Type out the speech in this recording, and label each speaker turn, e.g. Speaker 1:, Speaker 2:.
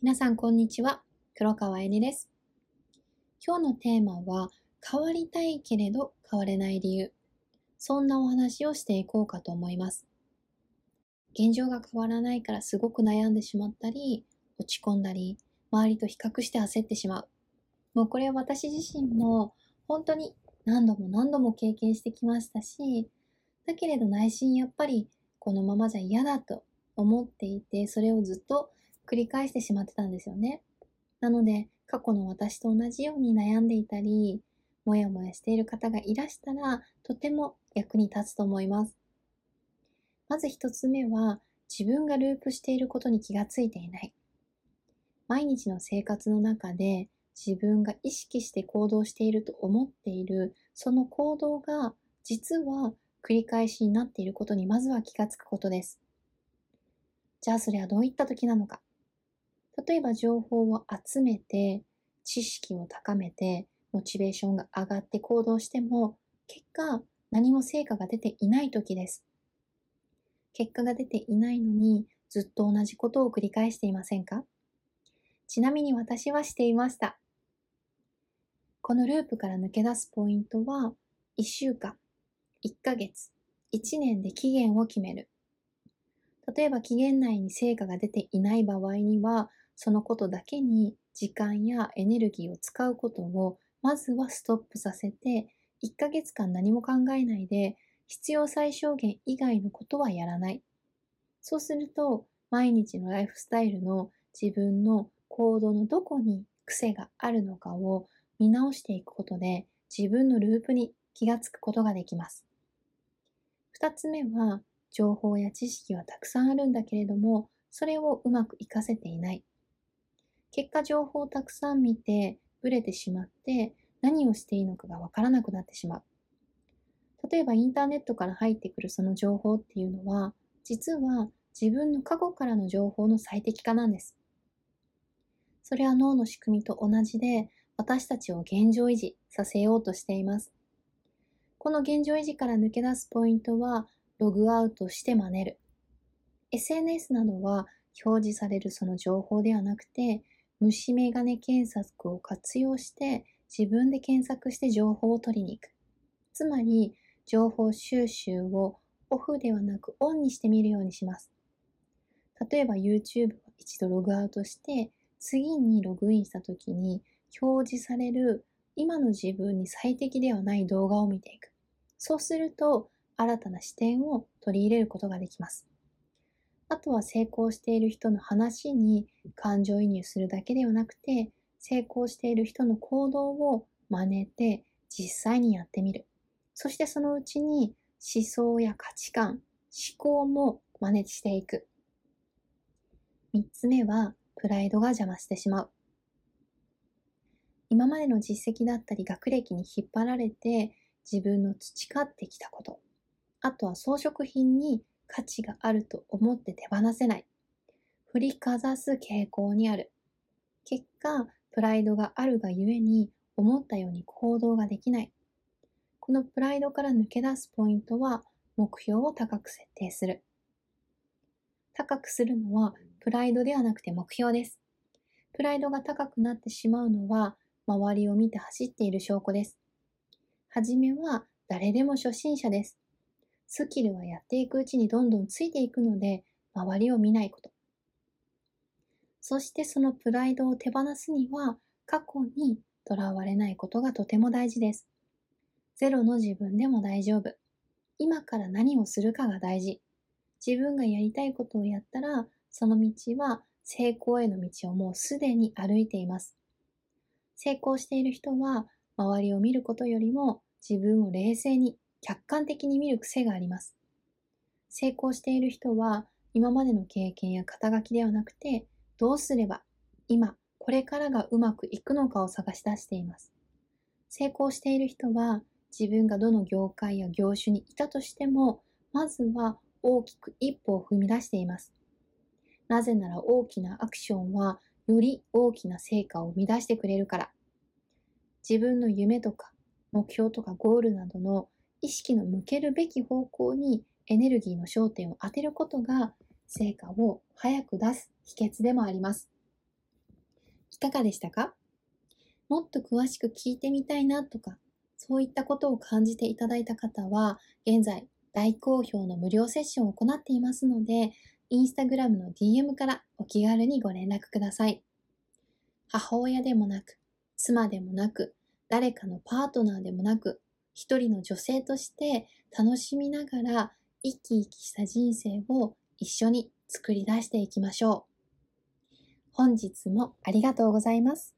Speaker 1: 皆さんこんにちは。黒川えねです。今日のテーマは変わりたいけれど変われない理由。そんなお話をしていこうかと思います。現状が変わらないからすごく悩んでしまったり、落ち込んだり、周りと比較して焦ってしまう。もうこれは私自身も本当に何度も何度も経験してきましたし、だけれど内心やっぱりこのままじゃ嫌だと思っていて、それをずっと繰り返してしまってたんですよね。なので、過去の私と同じように悩んでいたり、もやもやしている方がいらしたら、とても役に立つと思います。まず一つ目は、自分がループしていることに気がついていない。毎日の生活の中で自分が意識して行動していると思っているその行動が実は繰り返しになっていることにまずは気がつくことです。じゃあそれはどういった時なのか例えば情報を集めて、知識を高めて、モチベーションが上がって行動しても、結果、何も成果が出ていない時です。結果が出ていないのに、ずっと同じことを繰り返していませんか？ちなみに私はしていました。このループから抜け出すポイントは、1週間、1ヶ月、1年で期限を決める。例えば期限内に成果が出ていない場合には、そのことだけに時間やエネルギーを使うことをまずはストップさせて1ヶ月間何も考えないで必要最小限以外のことはやらない。そうすると毎日のライフスタイルの自分の行動のどこに癖があるのかを見直していくことで自分のループに気がつくことができます。二つ目は情報や知識はたくさんあるんだけれどもそれをうまく活かせていない。結果情報をたくさん見て、ブレてしまって、何をしていいのかがわからなくなってしまう。例えばインターネットから入ってくるその情報っていうのは、実は自分の過去からの情報の最適化なんです。それは脳の仕組みと同じで、私たちを現状維持させようとしています。この現状維持から抜け出すポイントは、ログアウトして真似る。SNS などは表示されるその情報ではなくて、虫眼鏡検索を活用して自分で検索して情報を取りに行く。つまり、情報収集をオフではなくオンにしてみるようにします。例えば YouTube を一度ログアウトして、次にログインした時に表示される今の自分に最適ではない動画を見ていく。そうすると新たな視点を取り入れることができます。あとは成功している人の話に感情移入するだけではなくて、成功している人の行動を真似て実際にやってみる。そしてそのうちに思想や価値観、思考も真似していく。三つ目は、プライドが邪魔してしまう。今までの実績だったり学歴に引っ張られて自分の培ってきたこと。あとは装飾品に価値があると思って手放せない。振りかざす傾向にある。結果、プライドがあるがゆえに思ったように行動ができない。このプライドから抜け出すポイントは目標を高く設定する。高くするのはプライドではなくて目標です。プライドが高くなってしまうのは周りを見て走っている証拠です。はじめは誰でも初心者です。スキルはやっていくうちにどんどんついていくので、周りを見ないこと。そしてそのプライドを手放すには、過去にとらわれないことがとても大事です。ゼロの自分でも大丈夫。今から何をするかが大事。自分がやりたいことをやったら、その道は成功への道をもうすでに歩いています。成功している人は、周りを見ることよりも自分を冷静に客観的に見る癖があります。成功している人は今までの経験や肩書きではなくてどうすれば今これからがうまくいくのかを探し出しています。成功している人は自分がどの業界や業種にいたとしてもまずは大きく一歩を踏み出しています。なぜなら大きなアクションはより大きな成果を生み出してくれるから。自分の夢とか目標とかゴールなどの意識の向けるべき方向にエネルギーの焦点を当てることが成果を早く出す秘訣でもあります。いかがでしたか？もっと詳しく聞いてみたいなとか、そういったことを感じていただいた方は、現在大好評の無料セッションを行っていますので、インスタグラムの DM からお気軽にご連絡ください。母親でもなく、妻でもなく、誰かのパートナーでもなく、一人の女性として楽しみながら生き生きした人生を一緒に作り出していきましょう。本日もありがとうございます。